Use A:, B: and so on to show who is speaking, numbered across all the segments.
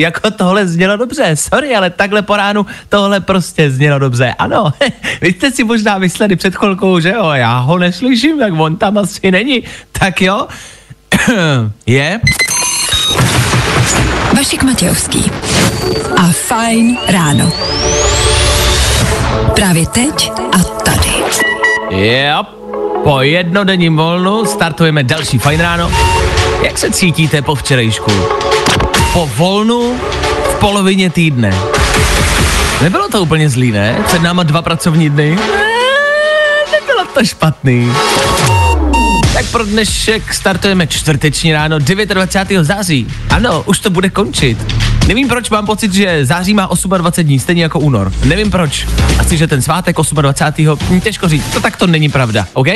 A: Jako tohle znělo dobře, sorry, ale takhle po ránu tohle prostě znělo dobře. Ano, vy jste si možná mysleli před chvilkou, že jo, já ho neslyším, tak on tam asi není. Tak jo, je,
B: Vašek Matějovský a Fajn ráno. Právě teď a tady.
A: Yep. Po jednodenním volnu startujeme další fajn ráno. Jak se cítíte po včerejšku? Po volnu v polovině týdne. Nebylo to úplně zlý, ne? Před náma dva pracovní dny. Nebylo to špatný. Tak pro dnešek startujeme čtvrteční ráno 29. září. Ano, už to bude končit. Nevím proč, mám pocit, že září má 28 dní, stejně jako únor. Nevím proč. Asi, že ten svátek 28. Hm, těžko říct, to tak to není pravda, OK?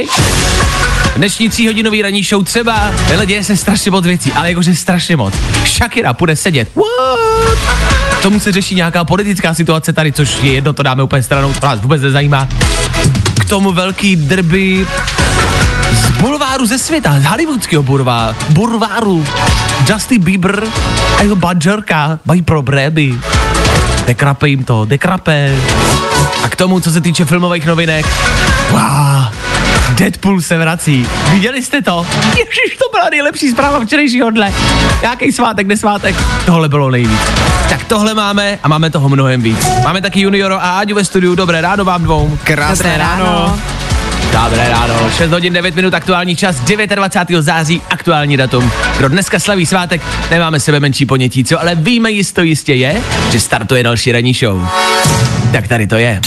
A: Dnešní tříhodinový ranní show třeba, hele, děje se strašně moc věcí, ale jakože strašně moc. Shakira půjde sedět. What? Tomu se řeší nějaká politická situace tady, což je jedno, to dáme úplně stranou, to nás vůbec nezajímá. K tomu velký derby z bulváru ze světa, z hollywoodského burvá, burváru. Justin Bieber a jeho badžerka mají problémy. Dekrape jim to, dekrape. A k tomu, co se týče filmových novinek, wow, Deadpool se vrací. Viděli jste to? Ježiš, to byla nejlepší zpráva včerejšího dne. Jaký svátek, nesvátek? Tohle bylo nejvíc. Tak tohle máme a máme toho mnohem víc. Máme taky Junioro a Áďu ve studiu. Dobré ráno vám dvou.
C: Krásné
B: Dobré ráno.
A: Dobré ráno, 6 hodin 9 minut aktuální čas, 29. září, aktuální datum. Kdo dneska slaví svátek, nemáme sebe menší ponětí, co, ale víme jisto jistě je, že startuje další ranní show. Tak tady to je.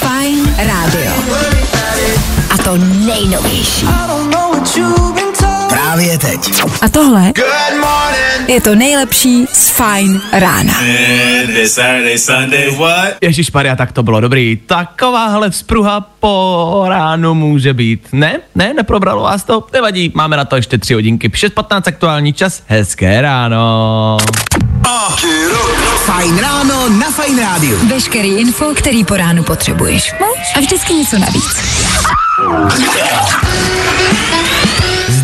B: Fajn rádio. A to nejnovější.
C: Právě teď.
B: A tohle je to nejlepší z Fajn rána.
A: Ježíš Maria, tak to bylo dobrý. Takováhle vzpruha po ránu může být. Ne? Ne? Neprobralo vás to? Nevadí, máme na to ještě tři hodinky. 6.15 aktuální čas, hezké ráno.
C: Fajn ráno na Fajn rádiu.
B: Veškerý info, který po ránu potřebuješ. No? A vždycky něco navíc.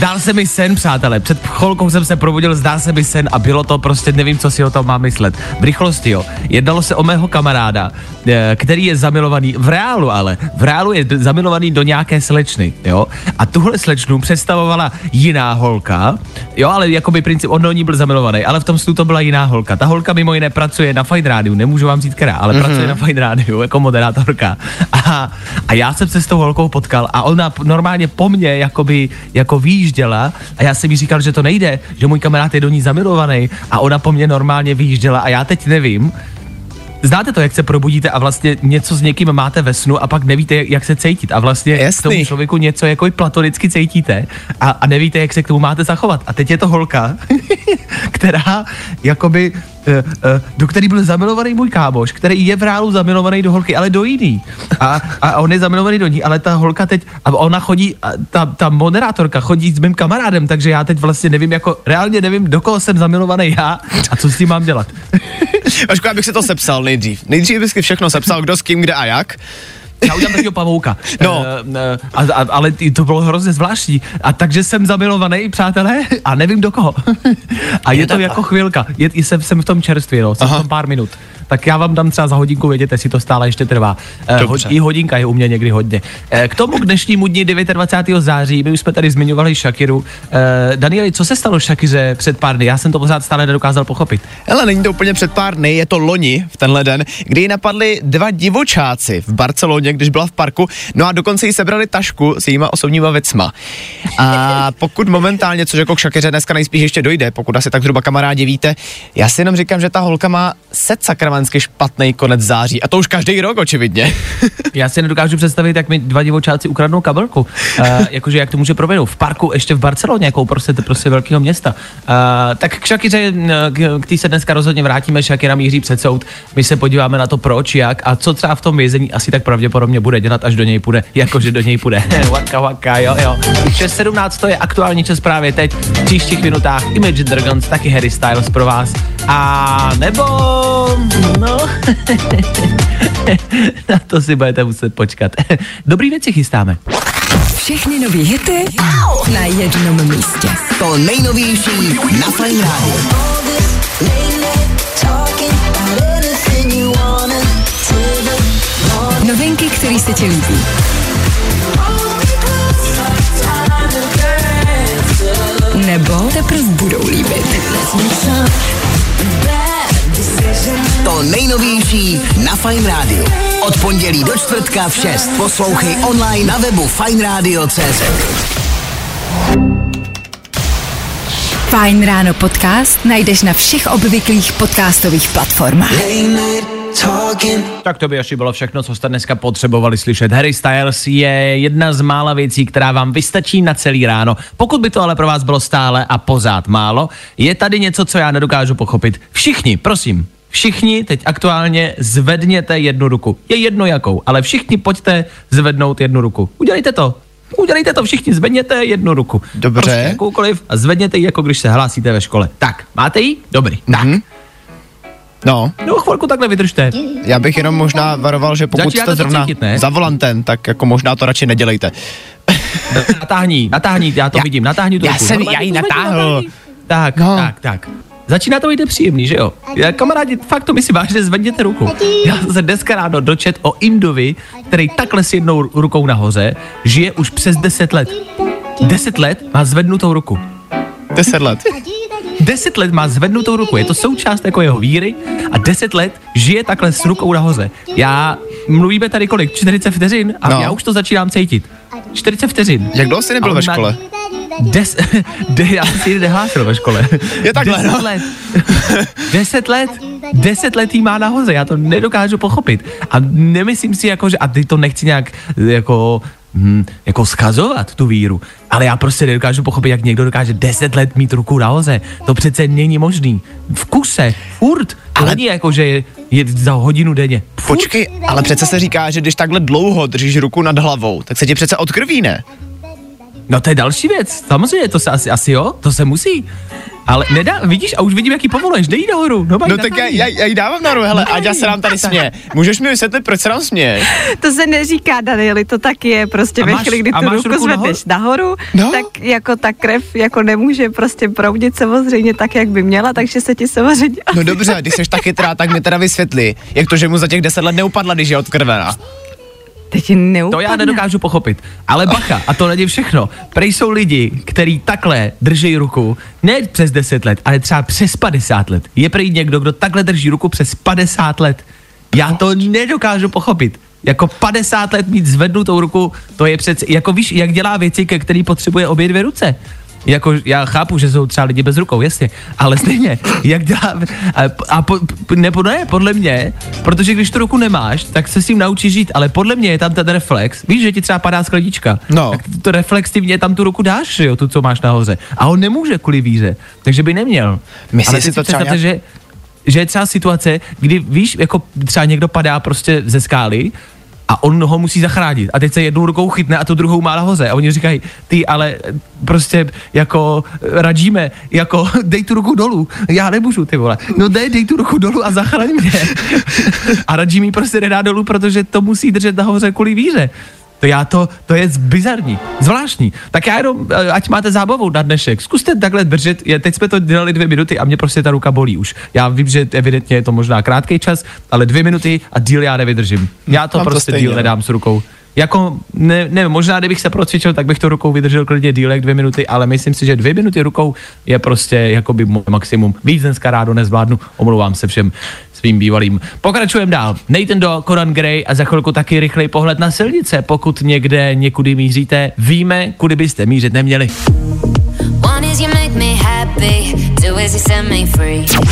A: Zdál se mi sen, přátelé. Před chvilkou jsem se probudil, zdá se mi sen a bylo to prostě, nevím, co si o tom mám myslet. V rychlosti, jo. Jednalo se o mého kamaráda, eh, který je zamilovaný, v reálu ale, v reálu je zamilovaný do nějaké slečny, jo. A tuhle slečnu představovala jiná holka, jo, ale jakoby princip, on do ní byl zamilovaný, ale v tom snu to byla jiná holka. Ta holka mimo jiné pracuje na Fine Rádiu, nemůžu vám říct která, ale mm-hmm. pracuje na Fine Rádiu jako moderátorka. A, a já jsem se s tou holkou potkal a ona normálně po mně jakoby, jako výjížděla a já jsem jí říkal, že to nejde, že můj kamarád je do ní zamilovaný a ona po mně normálně výjížděla a já teď nevím, Znáte to, jak se probudíte a vlastně něco s někým máte ve snu a pak nevíte, jak- se cítit. A vlastně k
C: Jasný.
A: tomu člověku něco jako i platonicky cítíte a, a nevíte, jak se k tomu máte zachovat. A teď je to holka, která jakoby, do který byl zamilovaný můj kámoš, který je v reálu zamilovaný do holky, ale do jiný. A, a on je zamilovaný do ní, ale ta holka teď, a ona chodí, a ta, ta moderátorka chodí s mým kamarádem, takže já teď vlastně nevím, jako reálně nevím, do koho jsem zamilovaný já a co s tím mám dělat.
C: Vašku, já bych si to sepsal nejdřív. Nejdřív bych si všechno sepsal, kdo s kým, kde a jak.
A: Já udělám takového pavouka.
C: No.
A: Eh, eh, a, a, ale to bylo hrozně zvláštní. A takže jsem zamilovaný, přátelé, a nevím do koho. a je to jako chvilka. Je, jsem, jsem v tom čerstvě, no. Jsem v tom pár minut. Tak já vám dám třeba za hodinku vědět, jestli to stále ještě trvá. Eh,
C: Dobře.
A: I hodinka je u mě někdy hodně. Eh, K tomu k dnešnímu dni 29. září, my už jsme tady zmiňovali Shakiru. Eh, Danieli, co se stalo Shakiře před pár dny? Já jsem to pořád stále nedokázal pochopit.
C: Hele, není to úplně před pár dny, je to loni v tenhle den, kdy ji napadli dva divočáci v Barceloně, když byla v parku, no a dokonce jí sebrali tašku s jejíma osobníma věcma. A pokud momentálně, což jako k Šakyře dneska nejspíš ještě dojde, pokud asi tak zhruba kamarádi víte, já si jenom říkám, že ta holka má set sakra šílensky špatný konec září. A to už každý rok, očividně.
A: Já si nedokážu představit, jak mi dva divočáci ukradnou kabelku. Uh, jakože jak to může provedou. V parku ještě v Barceloně, jako prostě, prostě velkého města. Uh, tak k Shakiře, k, k té se dneska rozhodně vrátíme. Shakira míří před soud. My se podíváme na to, proč, jak a co třeba v tom vězení asi tak pravděpodobně bude dělat, až do něj půjde. Jakože do něj půjde. waka, waka, jo, jo. 6.17 to je aktuální čas právě teď. V příštích minutách Image Dragons, taky Harry Styles pro vás. A nebo, no, na to si budete muset počkat. Dobrý věci chystáme.
B: Všechny nový hity na jednom místě.
D: To nejnovější na Fine.
B: Novinky, které se ti líbí. Nebo teprve budou líbit.
D: To nejnovější na Fine Radio. Od pondělí do čtvrtka v 6. Poslouchej online na webu fineradio.cz.
B: Fajn ráno podcast najdeš na všech obvyklých podcastových platformách.
A: Tak to by asi bylo všechno, co jste dneska potřebovali slyšet. Harry Styles je jedna z mála věcí, která vám vystačí na celý ráno. Pokud by to ale pro vás bylo stále a pořád málo, je tady něco, co já nedokážu pochopit. Všichni, prosím, všichni teď aktuálně zvedněte jednu ruku. Je jedno jakou, ale všichni pojďte zvednout jednu ruku. Udělejte to. Udělejte to všichni, zvedněte jednu ruku.
C: Dobře.
A: Prostě jakoukoliv a zvedněte ji, jako když se hlásíte ve škole. Tak, máte ji? Dobrý. Tak.
C: No,
A: No, chvilku takhle vydržte.
C: já bych jenom možná varoval, že pokud
A: Začínáte
C: jste
A: to
C: zrovna
A: cítit, ne?
C: za volantem, tak jako možná to radši nedělejte.
A: Natáhni, natáhni, já to
C: Já-
A: vidím, natáhni tu
C: já
A: ruku.
C: jsem-
A: Normálně
C: já ji natáhl.
A: natáhni. Tak,
C: No.
A: tak, tak. Začíná to být příjemný, že jo? Já, kamarádi, fakt to my si vážně zvedněte ruku. Já jsem se dneska ráno dočet o Indovi, který takhle s jednou rukou nahoře žije už přes 10 let. 10 let má zvednutou ruku.
C: 10 let.
A: 10 let má zvednutou ruku, je to součást jako jeho víry a 10 let žije takhle s rukou nahoře. Já, mluvíme tady kolik, 40 vteřin a
C: No.
A: já už to začínám cítit. 40 vteřin.
C: Jak dlouho jsi nebyl ve škole?
A: Des, de, já jsem si nehlásil ve škole.
C: Je takhle,
A: Deset
C: no.
A: let. Deset let. Deset let jí má nahoře, já to nedokážu pochopit. A nemyslím si jako, že, a teď to nechci nějak jako, hm, jako skazovat tu víru, ale já prostě nedokážu pochopit, jak někdo dokáže deset let mít ruku nahoře. To přece není možný. V kuse, furt. To
C: Ale-
A: není jako, že je, je za hodinu denně. Furt.
C: Počkej, ale přece se říká, že když takhle dlouho držíš ruku nad hlavou, tak se ti přece odkrví, ne?
A: No to je další věc. Samozřejmě, to se asi, asi jo, to se musí. Ale nedá, vidíš, a už vidím, jaký povoluješ, dej nahoru. No,
C: No tak já, já, já jí dávám nahoru, hele, Aďa se nám tady směje. Můžeš mi vysvětlit, proč se nám směje?
E: To se neříká, Danieli, to tak je. Prostě
A: A
E: ve chvíli, kdy
A: a
E: tu ruku
A: ruku
E: zvedneš nahoru,
C: No.
E: tak jako ta krev jako nemůže prostě proudit samozřejmě tak, jak by měla, takže se ti samozřejmě...
C: No dobře, když jsi tak chytrá, tak mi teda vysvětli, jak to, že mu za těch deset let neupadla, když je odkrvená.
E: Teď neupadne.
A: To já nedokážu pochopit. Ale bacha, a to není všechno. Prej jsou lidi, kteří takhle drží ruku, ne přes 10 let, ale třeba přes 50 let. Je prej někdo, kdo takhle drží ruku přes 50 let. Já to nedokážu pochopit. Jako 50 let mít zvednutou ruku, to je přece, jako víš, jak dělá věci, ke který potřebuje obě dvě ruce. Jako, já chápu, že jsou třeba lidi bez rukou, jasně, ale stejně, jak dělá, a, a po, nebo ne, podle mě, protože když tu ruku nemáš, tak se s tím naučíš žít, ale podle mě je tam ten reflex, víš, že ti třeba padá sklenička,
C: No.
A: tak to reflexivně tam tu ruku dáš, jo, tu, co máš nahoře, a on nemůže kvůli víře, takže by neměl.
C: Myslíš
A: ale
C: si to třeba
A: že že je třeba situace, kdy víš, jako třeba někdo padá prostě ze skály a on ho musí zachránit. A teď se jednou rukou chytne a tu druhou má nahoře. A oni říkají, ty ale prostě jako radíme, jako dej tu ruku dolů. Já nemůžu, ty vole. No dej, dej tu ruku dolů a zachraň mě. a radí mi prostě nedá dolů, protože to musí držet nahoře kvůli víře. To já to, to je bizarní, zvláštní. Tak já jenom, eh, ať máte zábavu na dnešek, zkuste takhle držet, je, teď jsme to dělali dvě minuty a mě prostě ta ruka bolí už. Já vím, že evidentně je to možná krátký čas, ale dvě minuty a díl já nevydržím. Já to
C: Mám to
A: prostě
C: stejně,
A: díl
C: no.
A: nedám s rukou. Jako, ne, nevím, možná kdybych se procvičil, tak bych to rukou vydržel klidně díl jak dvě minuty, ale myslím si, že dvě minuty rukou je prostě jakoby maximum. Víc dneska rádo nezvládnu, omlouvám se všem svým bývalým. Pokračujeme dál. Nathan do Conan Gray a za chvilku taky rychlej pohled na silnice. Pokud někde někudy míříte, víme, kudy byste mířit neměli.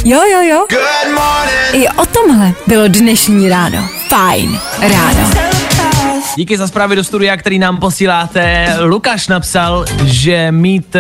B: Jo, jo, jo. I o tomhle bylo dnešní ráno. Fajn ráno.
A: Díky za zprávy do studia, který nám posíláte. Lukáš napsal, že mít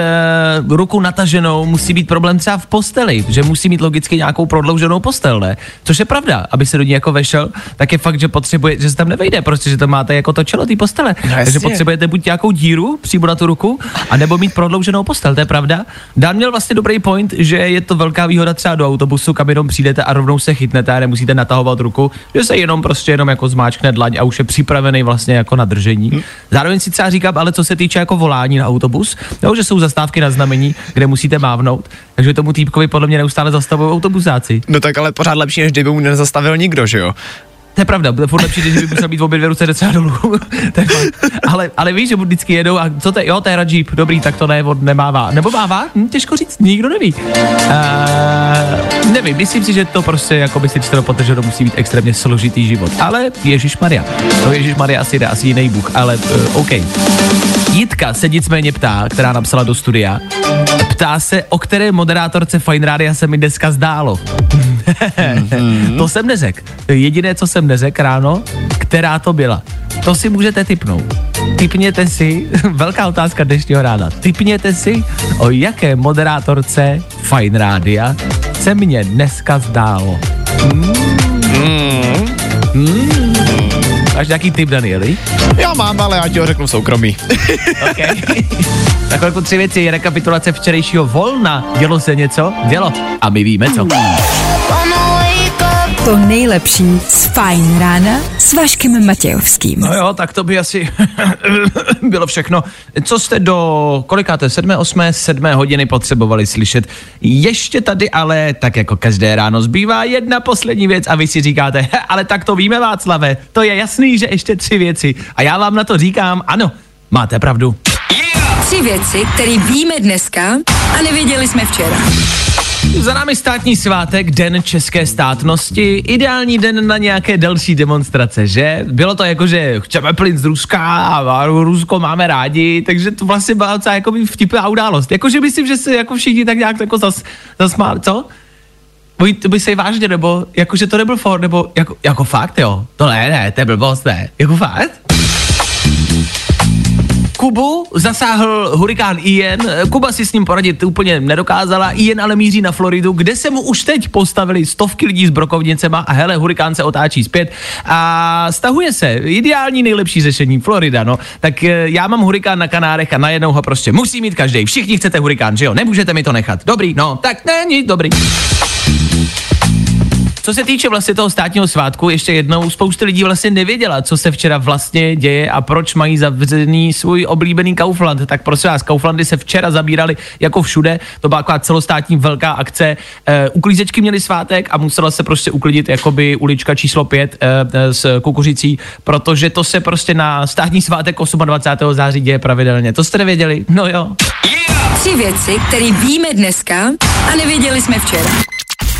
A: uh, ruku nataženou musí být problém třeba v posteli, že musí mít logicky nějakou prodlouženou postel, ne? Což je pravda, aby se do ní jako vešel, tak je fakt, že potřebuje, že se tam nevejde, prostě, že tam máte jako to čelo té postele.
C: No
A: Takže potřebujete buď nějakou díru přímo na tu ruku, anebo mít prodlouženou postel, to je pravda. Dan měl vlastně dobrý point, že je to velká výhoda třeba do autobusu, kam jenom přijdete a rovnou se chytnete a nemusíte natahovat ruku, že se jenom prostě jenom jako zmáčkne dlaň a už je připravený vlastně jako na držení. Zároveň si třeba říkám, ale co se týče jako volání na autobus, jo, že jsou zastávky na znamení, kde musíte mávnout, takže tomu týpkovi podle mě neustále zastavují autobusáci.
C: No tak ale pořád lepší, než kdyby mu nezastavil nikdo, že jo?
A: To je pravda, bude furt lepší, když by musel být v obě dvě ruce docela dolů. Ale, ale víš, že vždycky jedou a co to je, jo, to je Jeep, dobrý, tak to ne, on nemává. Nebo mává? Hm, těžko říct, nikdo neví. Uh, nevím, myslím si, že to prostě jako by si čteno potrženo musí být extrémně složitý život. Ale Ježíš Maria. No Ježíš Maria asi jde asi jiný Bůh, ale uh, OK. Jitka se nicméně ptá, která napsala do studia, ptá se, o které moderátorce Fine Rádia se mi dneska zdálo. to jsem neřekl. Jediné, co jsem neřekl ráno, která to byla. To si můžete typnout. Typněte si, velká otázka dnešního rána, typněte si, o jaké moderátorce Fine Rádia se mě dneska zdálo. Mm. Mm. Máš nějaký tip, Danieli?
C: Já mám, ale já ti ho řeknu soukromí.
A: OK. Na chvilku tři věci, rekapitulace včerejšího volna. Dělo se něco? Dělo. A my víme co.
B: To nejlepší z Fajn rána s Vaškem Matějovským.
A: No jo, tak to by asi bylo všechno. Co jste do kolikáté, sedmé, osmé, sedmé hodiny potřebovali slyšet? Ještě tady ale, tak jako každé ráno, zbývá jedna poslední věc a vy si říkáte, "He, ale tak to víme Václave, to je jasný, že ještě tři věci. A já vám na to říkám, ano, máte pravdu.
B: Tři věci, které víme dneska a nevěděli jsme včera.
A: Za námi státní svátek, Den české státnosti, ideální den na nějaké další demonstrace, že? Bylo to jako, že chceme plyn z Ruska a Rusko máme rádi, takže to vlastně byla docela jako vtipná událost. Jakože myslím, že se jako všichni tak nějak jako zas, zasmáli, co? Bojí, to by se vážně, nebo jakože to nebyl for, nebo jako, jako fakt, jo? To ne, ne, to je blbost, ne. Jako fakt? Kubu zasáhl hurikán Ian. Kuba si s ním poradit úplně nedokázala. Ian ale míří na Floridu, kde se mu už teď postavili stovky lidí s brokovnicema a hele, hurikán se otáčí zpět a stahuje se. Ideální nejlepší řešení Florida, no. Tak eh, já mám hurikán na Kanárech a najednou ho prostě musí mít každý. Všichni chcete hurikán, že jo? Nemůžete mi to nechat. Dobrý, no, tak není dobrý. Co se týče vlastně toho státního svátku, ještě jednou, spousta lidí vlastně nevěděla, co se včera vlastně děje a proč mají zavřený svůj oblíbený Kaufland. Tak prosím vás, Kauflandy se včera zabírali jako všude, to byla taková celostátní velká akce. E, uklízečky měly svátek a musela se prostě uklidit jakoby ulička číslo 5 e, s kukuřicí, protože to se prostě na státní svátek 28. září děje pravidelně. To jste nevěděli? No jo.
B: Tři věci, které víme dneska a nevěděli jsme včera.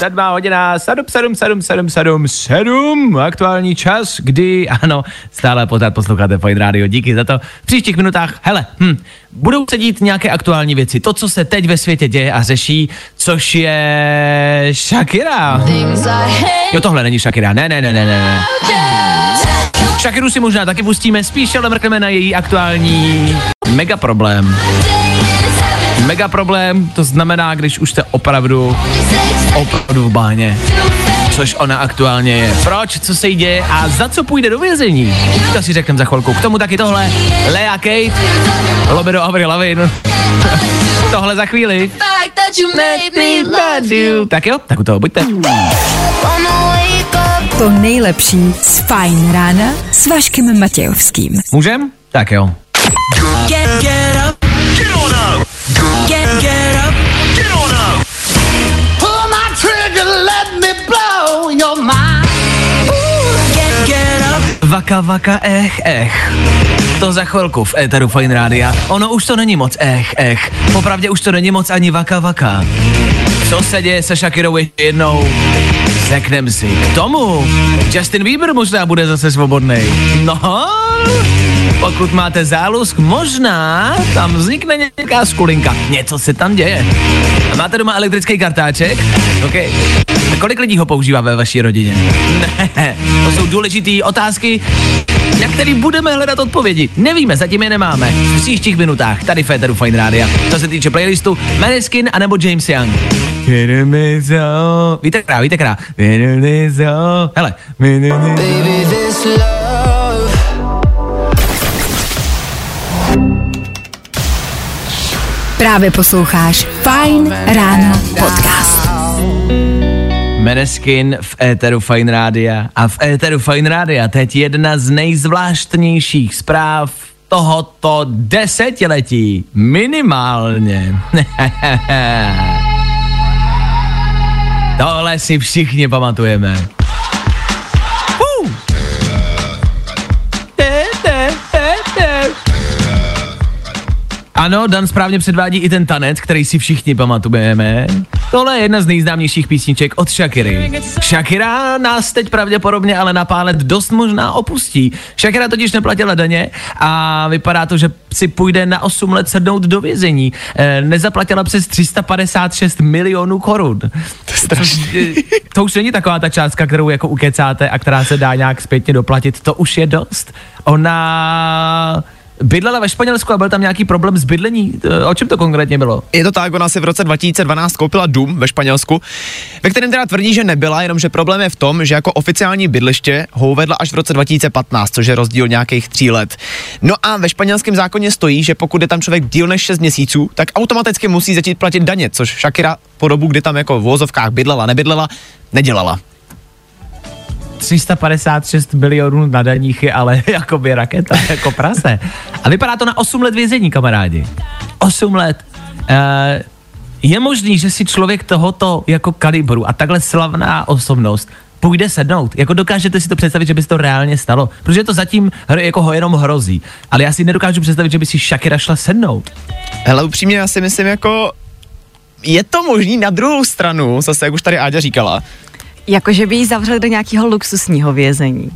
A: Sedmá hodina, sedm, sedm, sedm, sedm, sedm, sedm, aktuální čas, kdy, ano, stále pořád posloucháte Fajn Radio, díky za to. V příštích minutách, hele, hm, budou se dít nějaké aktuální věci, to, co se teď ve světě děje a řeší, což je Shakira. Jo, tohle není Shakira, ne, ne, ne, ne, ne. Shakiru si možná taky pustíme, spíš ale mrkneme na její aktuální mega problém. Mega problém, to znamená, když už jste opravdu, opravdu v báně. Což ona aktuálně je. Proč, co se jí děje a za co půjde do vězení? To si řekneme za chvilku. K tomu taky tohle. Lea Kate, Lobedo Avril Lavigne. tohle za chvíli. Tak jo, tak u toho buďte.
B: To nejlepší z Fajn rána s Vaškem Matějovským.
A: Můžem? Tak jo.
F: Get, get up. Get on up. Get, get up. Get on up. Pull my trigger, let me blow your mind. Ooh, get, get up.
A: Vaka, vaka, ech, ech. To za chvilku v éteru Fine Rádia. Ono už to není moc ech, ech. Popravdě už to není moc ani vaka, vaka. Co se děje se Shakirou ještě jednou? Řeknem si. K tomu Justin Bieber možná bude zase svobodný. No, pokud máte zálusk, možná tam vznikne nějaká skulinka. Něco se tam děje. A máte doma elektrický kartáček? OK. A kolik lidí ho používá ve vaší rodině? Ne, to jsou důležité otázky, na který budeme hledat odpovědi. Nevíme, zatím je nemáme. V příštích minutách, tady Féteru Fine Radio. Co se týče playlistu, Maneskin anebo James Young. Víte krá, víte krá. Hele.
B: Právě posloucháš Fine Ráno podcast.
A: Meneskin v éteru Fine Rádia a v éteru Fine Rádia teď jedna z nejzvláštnějších zpráv tohoto desetiletí. Minimálně. Tohle si všichni pamatujeme. Ano, Dan správně předvádí i ten tanec, který si všichni pamatujeme. Tohle je jedna z nejznámějších písniček od Shakiry. Shakira nás teď pravděpodobně ale na pár let dost možná opustí. Shakira totiž neplatila daně a vypadá to, že si půjde na 8 let sednout do vězení. E, nezaplatila přes 356 milionů korun. To, je to už není taková ta částka, kterou jako ukecáte a která se dá nějak zpětně doplatit. To už je dost. Ona bydlela ve Španělsku a byl tam nějaký problém s bydlení. E, O čem to konkrétně bylo?
C: Je to tak, ona si v roce 2012 koupila dům ve Španělsku, ve kterém teda tvrdí, že nebyla, jenomže problém je v tom, že jako oficiální bydliště ho uvedla až v roce 2015, což je rozdíl nějakých tří let. No a ve španělském zákoně stojí, že pokud je tam člověk díl než 6 měsíců, tak automaticky musí začít platit daně, což Shakira po dobu, kdy tam jako v vozovkách bydlela, nebydlela, nedělala.
A: 356 milionů na daních je ale jakoby raketa, jako prase. A vypadá to na 8 let vězení, kamarádi. 8 let. Uh, je možný, že si člověk tohoto jako kalibru a takhle slavná osobnost půjde sednout. Jako dokážete si to představit, že by se to reálně stalo? Protože to zatím hr- jako ho jenom hrozí. Ale já si nedokážu představit, že by si Shakira šla sednout.
C: Hele, upřímně já si myslím jako, je to možný na druhou stranu, zase jak už tady Áďa říkala,
E: Jakože by ji zavřeli do nějakého luxusního vězení.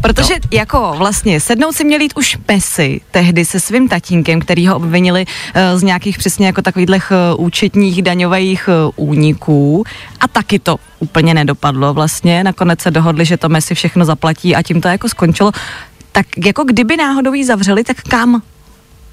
E: Protože no. jako vlastně sednout si měl jít už Messi tehdy se svým tatínkem, který ho obvinili uh, z nějakých přesně jako takových uh, účetních daňových uh, úniků a taky to úplně nedopadlo vlastně. Nakonec se dohodli, že to Messi všechno zaplatí a tím to jako skončilo. Tak jako kdyby náhodou ji zavřeli, tak kam?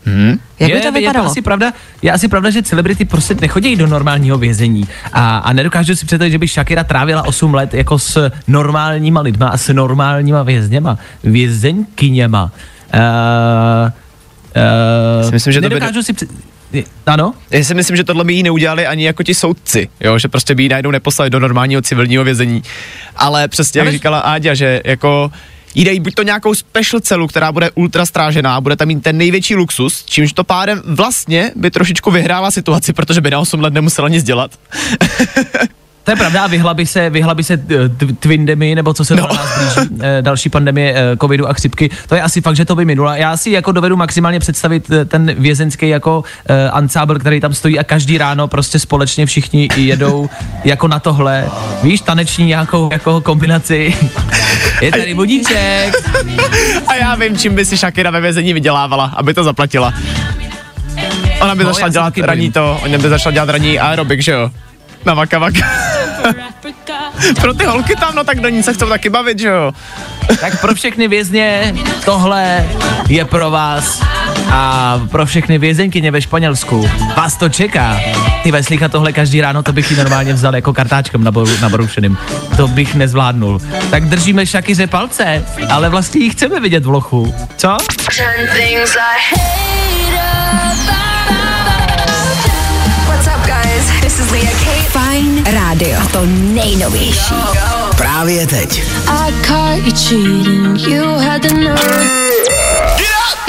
C: Hmm.
E: Jak by
A: je,
E: to
A: Je
E: vypadalo?
A: to asi pravda, je asi pravda, že celebrity prostě nechodí do normálního vězení a, a nedokážu si představit, že by Shakira trávila 8 let jako s normálníma lidma a s normálníma vězněma, vězeňkyněma. Uh, uh,
C: Si myslím, že to by-
A: nedokážu si před... Ano?
C: Já si myslím, že tohle by jí neudělali ani jako ti soudci, jo, že prostě by jí najednou neposlali do normálního civilního vězení. Ale přesně jak
A: Ale-
C: říkala Áďa, že jako jí dají buď to nějakou special celu, která bude ultra strážená, bude tam mít ten největší luxus, čímž to pádem vlastně by trošičku vyhrála situaci, protože by na 8 let nemusela nic dělat.
A: To je pravda, a vyhla by se, vyhla by se eh, twindemi, nebo co se no. Na nás blíží, eh, další pandemie eh, covidu a chřipky. To je asi fakt, že to by minula. Já si jako dovedu maximálně představit ten vězenský jako ansábl, který tam stojí a každý ráno prostě společně všichni jedou jako na tohle. Víš, taneční nějakou jako kombinaci. Je tady budíček.
C: A já vím, čím by si Shakira ve vězení vydělávala, aby to zaplatila. Ona by
A: No,
C: začala dělat ranní
A: vím.
C: to, ona by začala dělat ranní aerobik, že jo? Na vaka vaka. Pro ty holky tam, no tak do ní se chcou taky bavit, že jo?
A: Tak pro všechny vězně tohle je pro vás a pro všechny vězenkyně ve Španělsku. Vás to čeká. Ty ve slychat tohle každý ráno, to bych ji normálně vzal jako kartáčkem naboru, naborušeným. To bych nezvládnul. Tak držíme Šakyře palce, ale vlastně ji chceme vidět v lochu. Co?
B: Radio. A to nejnovější.
D: Právě teď.
G: I caught you cheating. You had the nerve.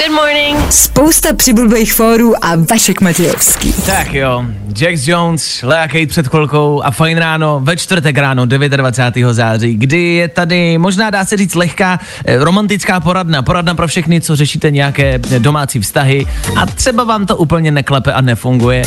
G: Good morning.
B: Spousta přibulbých fórů a Vašek Matějovský.
A: Tak jo, Jax Jones, Lea Kate před chvilkou a fajn ráno ve čtvrtek ráno 29. září, kdy je tady možná dá se říct lehká eh, romantická poradna, poradna pro všechny, co řešíte nějaké eh, domácí vztahy a třeba vám to úplně neklepe a nefunguje.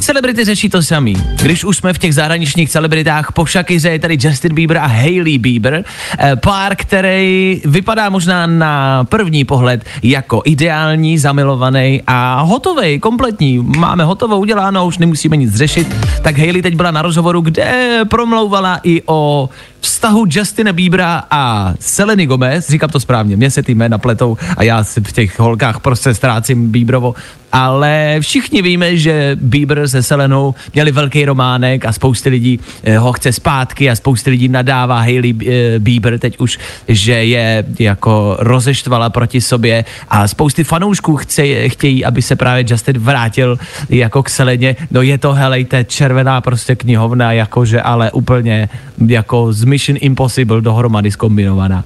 A: Celebrity řeší to samý. Když už jsme v těch zahraničních celebritách, po Shakiře je tady Justin Bieber a Hailey Bieber, eh, pár, který vypadá možná na první pohled jako ideální, zamilovaný a hotový, kompletní. Máme hotovo uděláno, už nemusíme nic řešit. Tak Hailey teď byla na rozhovoru, kde promlouvala i o vztahu Justina Biebera a Seleny Gomez, říkám to správně, mě se ty jména pletou a já si v těch holkách prostě ztrácím Bieberovo, ale všichni víme, že Bieber se Selenou měli velký románek a spousty lidí eh, ho chce zpátky a spousty lidí nadává Hailey eh, Bieber teď už, že je jako rozeštvala proti sobě a spousty fanoušků chce, chtějí, aby se právě Justin vrátil jako k Seleně. No je to, helejte, červená prostě knihovna, jakože ale úplně jako z Mission Impossible dohromady zkombinovaná.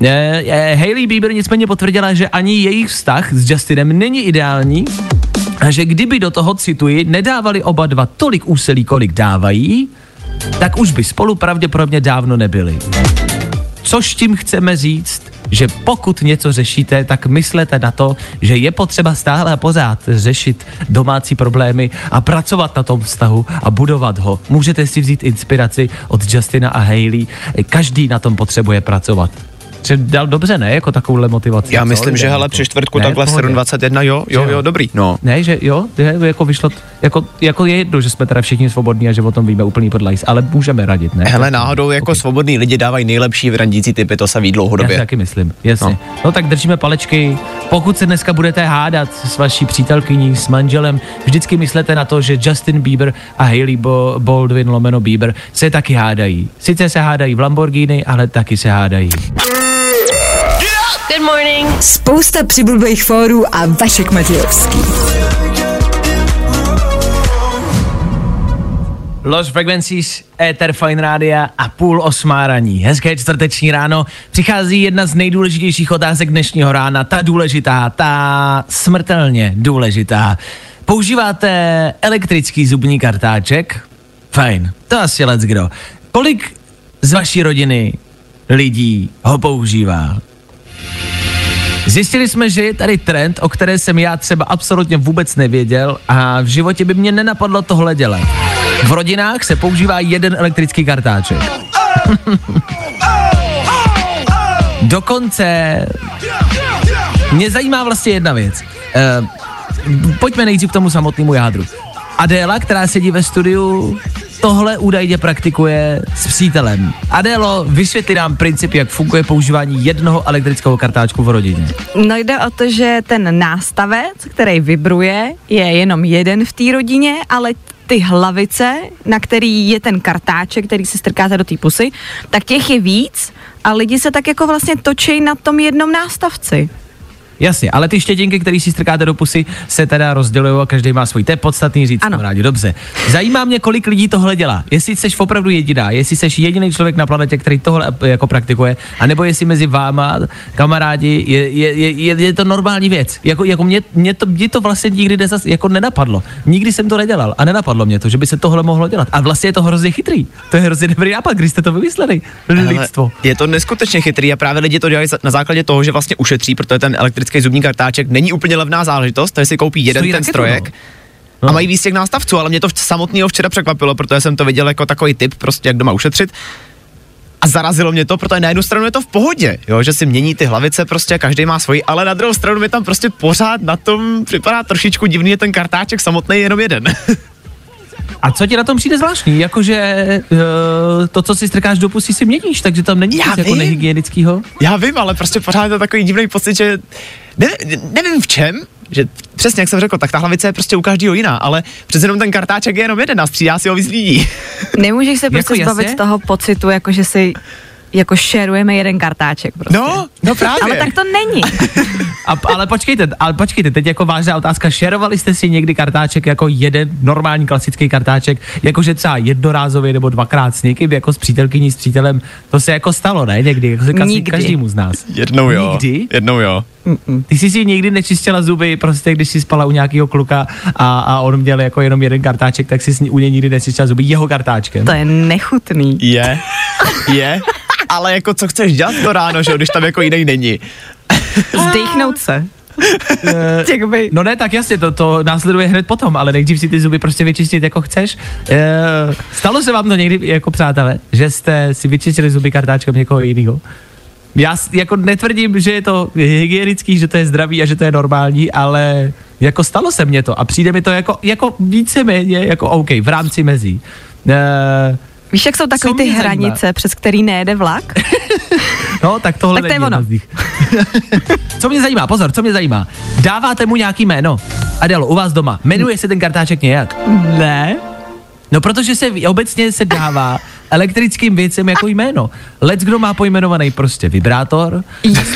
A: Eh, eh, Hailey Bieber nicméně potvrdila, že ani jejich vztah s Justinem není ideální a že kdyby do toho, cituji, nedávali oba dva tolik úsilí, kolik dávají, tak už by spolu pravděpodobně dávno nebyli. Což tím chceme říct, že pokud něco řešíte, tak myslete na to, že je potřeba stále a pořád řešit domácí problémy a pracovat na tom vztahu a budovat ho. Můžete si vzít inspiraci od Justina a Hailey. Každý na tom potřebuje pracovat. Že dal dobře, ne? Jako takovouhle motivaci.
C: Já
A: co?
C: myslím, že hele,
A: jako.
C: při čtvrtku
A: Ne,
C: takhle
A: v pohodě.
C: 7.21, jo, jo, jo, dobrý, no.
A: Ne, že jo, je, jako vyšlo, jako, jako je jedno, že jsme teda všichni svobodní a že o tom víme úplný podlajs, ale můžeme radit, ne?
C: Hele, náhodou jako
A: Ok.
C: svobodní lidi dávají nejlepší randící typy, to se ví
A: Já
C: dlouhodobě.
A: taky myslím, jasně. No.
C: No.
A: no tak držíme palečky. Pokud se dneska budete hádat s vaší přítelkyní, s manželem, vždycky myslete na to, že Justin Bieber a Hailey Bo- Baldwin lomeno Bieber se taky hádají. Sice se hádají v Lamborghini, ale taky se hádají.
G: Good morning.
B: Spousta přibulbých fórů a Vašek Matějovský.
A: Los Frequencies, Ether Fine Rádia a půl osmá raní. Hezké čtvrteční ráno. Přichází jedna z nejdůležitějších otázek dnešního rána. Ta důležitá, ta smrtelně důležitá. Používáte elektrický zubní kartáček? Fajn, to asi let's kdo. Kolik z vaší rodiny lidí ho používá? Zjistili jsme, že je tady trend, o které jsem já třeba absolutně vůbec nevěděl a v životě by mě nenapadlo tohle dělat. V rodinách se používá jeden elektrický kartáček. Dokonce mě zajímá vlastně jedna věc. Uh, pojďme nejdřív k tomu samotnému jádru. Adéla, která sedí ve studiu, tohle údajně praktikuje s přítelem. Adélo, vysvětli nám princip, jak funguje používání jednoho elektrického kartáčku v rodině.
E: No jde o to, že ten nástavec, který vibruje, je jenom jeden v té rodině, ale ty hlavice, na který je ten kartáček, který si strkáte do té pusy, tak těch je víc a lidi se tak jako vlastně točí na tom jednom nástavci.
A: Jasně, ale ty štětinky, které si strkáte do pusy, se teda rozdělují a každý má svůj. To je podstatný říct,
E: Ano.
A: kamarádi, dobře. Zajímá mě, kolik lidí tohle dělá. Jestli jsi opravdu jediná, jestli jsi jediný člověk na planetě, který tohle eh, jako praktikuje, anebo jestli mezi váma, kamarádi, je, je, je, je, je to normální věc. Jako, jako mě, mě, to, mě to vlastně nikdy nezas, jako nenapadlo. Nikdy jsem to nedělal a nenapadlo mě to, že by se tohle mohlo dělat. A vlastně je to hrozně chytrý. To je hrozně dobrý nápad, když jste to vymysleli. Lidstvo.
C: je to neskutečně chytrý a právě lidi to dělají na základě toho, že vlastně ušetří, protože ten elektrický zubní kartáček není úplně levná záležitost, takže si koupí jeden
A: Stojí
C: ten strojek.
A: no.
C: No.
A: No.
C: A mají víc těch nástavců, ale mě to samotného včera překvapilo, protože jsem to viděl jako takový tip, prostě jak doma ušetřit. A zarazilo mě to, protože na jednu stranu je to v pohodě, jo, že si mění ty hlavice, prostě každý má svoji, ale na druhou stranu mi tam prostě pořád na tom připadá trošičku divný, je ten kartáček samotný jenom jeden.
A: A co ti na tom přijde zvláštní? Jakože uh, to, co si strkáš do pusy, si měníš, takže tam není nic jako nehygienického.
C: Já vím, ale prostě pořád je to takový divný pocit, že ne, nevím v čem, že přesně jak jsem řekl, tak ta hlavice je prostě u každého jiná, ale přece jenom ten kartáček je jenom jeden a střídá si ho víc lidí.
E: Nemůžeš se prostě
A: Jako
E: zbavit
A: jasně?
E: z toho pocitu, jako že si jako šerujeme jeden kartáček prostě.
C: No, no právě.
E: Ale tak to není.
A: A, ale počkejte, ale počkejte, teď jako vážná otázka, šerovali jste si někdy kartáček jako jeden normální klasický kartáček, jakože třeba jednorázově nebo dvakrát s někým, jako s přítelkyní, s přítelem, to se jako stalo, ne? Někdy, jako se každý,
E: Nikdy.
A: každému z nás.
C: Jednou jo.
A: Nikdy?
C: Jednou jo.
A: Ty jsi si nikdy nečistila zuby, prostě když jsi spala u nějakého kluka a, a on měl jako jenom jeden kartáček, tak si s ní- u něj nikdy nečistila zuby jeho kartáčkem.
E: To je nechutný.
C: Je. Je. Ale jako co chceš dělat to ráno, že jo, když tam jako jiný není.
E: Zdechnout se. Jakoby,
A: No ne, tak jasně, to, to následuje hned potom, ale nejdřív si ty zuby prostě vyčistit jako chceš. E, stalo se vám to někdy jako přátelé, že jste si vyčistili zuby kartáčkem někoho jiného? Já jako netvrdím, že je to hygienický, že to je zdravý a že to je normální, ale jako stalo se mně to a přijde mi to jako, jako víceméně jako OK, v rámci mezí. E,
E: víš, jak jsou takové ty
A: zajímá?
E: hranice, přes který nejede vlak?
A: No, tak tohle
E: Tak to je ono.
A: z nich. co mě zajímá, pozor, co mě zajímá. Dáváte mu nějaký jméno? Adelo, u vás doma. Jmenuje se ten kartáček nějak? Ne. No, protože se obecně se dává elektrickým věcem jako jméno. Let's kdo má pojmenovaný prostě vibrátor.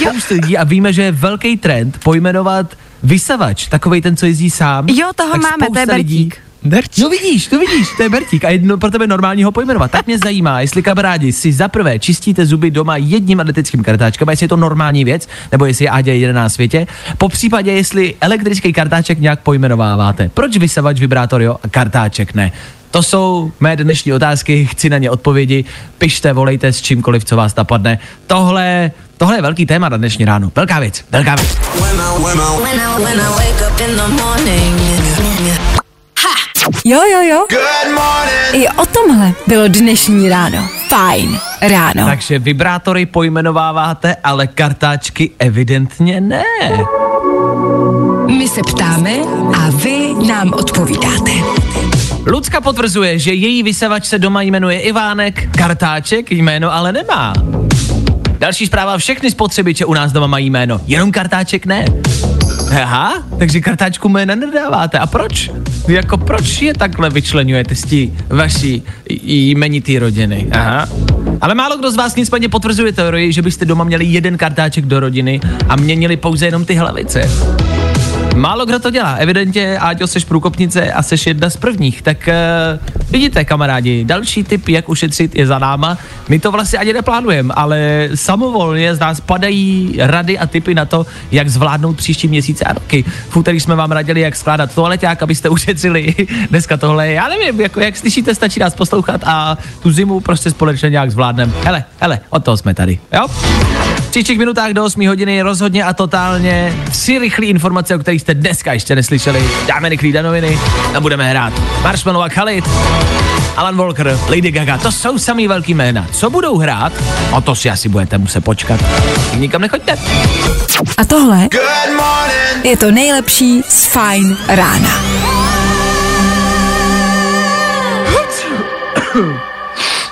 A: Spoustu lidí a víme, že je velký trend pojmenovat vysavač, takovej ten, co jezdí sám.
E: Jo, toho
A: Tak
E: máme, to je
A: spousta lidí-
E: Bertík.
C: Derč.
A: No vidíš, to vidíš, to je Bertík a jedno pro tebe normální ho pojmenovat. Tak mě zajímá, jestli kamarádi si za prvé čistíte zuby doma jedním elektrickým kartáčkem, a jestli je to normální věc, nebo jestli je Ádě jeden na světě. Po případě, jestli elektrický kartáček nějak pojmenováváte. Proč vysavač, vibrátor jo a kartáček ne? To jsou mé dnešní otázky, chci na ně odpovědi. Pište, volejte s čímkoliv, co vás napadne. Tohle, tohle je velký téma na dnešní ráno. Velká věc, velká věc.
G: When I, when I, when I morning.
B: Jo, jo, jo. I o tomhle bylo dnešní ráno. Fajn ráno.
A: Takže vibrátory pojmenováváte, ale kartáčky evidentně ne.
B: My se ptáme a vy nám odpovídáte.
A: Lucka potvrzuje, že její vysavač se doma jmenuje Ivánek, kartáček jméno ale nemá. Další zpráva, všechny spotřebiče u nás doma mají jméno, jenom kartáček ne. Aha, takže kartáčku jména nedáváte. A proč? Jako proč je takhle vyčlenujete z tí vaší jmenitý rodiny? Aha. Ale málo kdo z vás nicméně potvrzuje teorii, že byste doma měli jeden kartáček do rodiny a měnili pouze jenom ty hlavice. Málo kdo to dělá. Evidentně, Áďo, seš průkopnice a seš jedna z prvních. Tak uh, vidíte, kamarádi, další tip, jak ušetřit, je za náma. My to vlastně ani neplánujeme, ale samovolně z nás padají rady a tipy na to, jak zvládnout příští měsíce a roky. V úterý jsme vám radili, jak skládat toaleťák, abyste ušetřili. Dneska tohle, já nevím, jako jak slyšíte, stačí nás poslouchat a tu zimu prostě společně nějak zvládneme. Hele, hele, od toho jsme tady, jo? V příštích minutách do 8 hodiny rozhodně a totálně tři rychlé informace, o kterých jste dneska ještě neslyšeli. Dáme rychlý danoviny a budeme hrát. Marshmallow a Khalid, Alan Walker, Lady Gaga, to jsou samý velký jména. Co budou hrát? O to si asi budete muset počkat. Nikam nechoďte.
B: A tohle je to nejlepší z Fajn rána.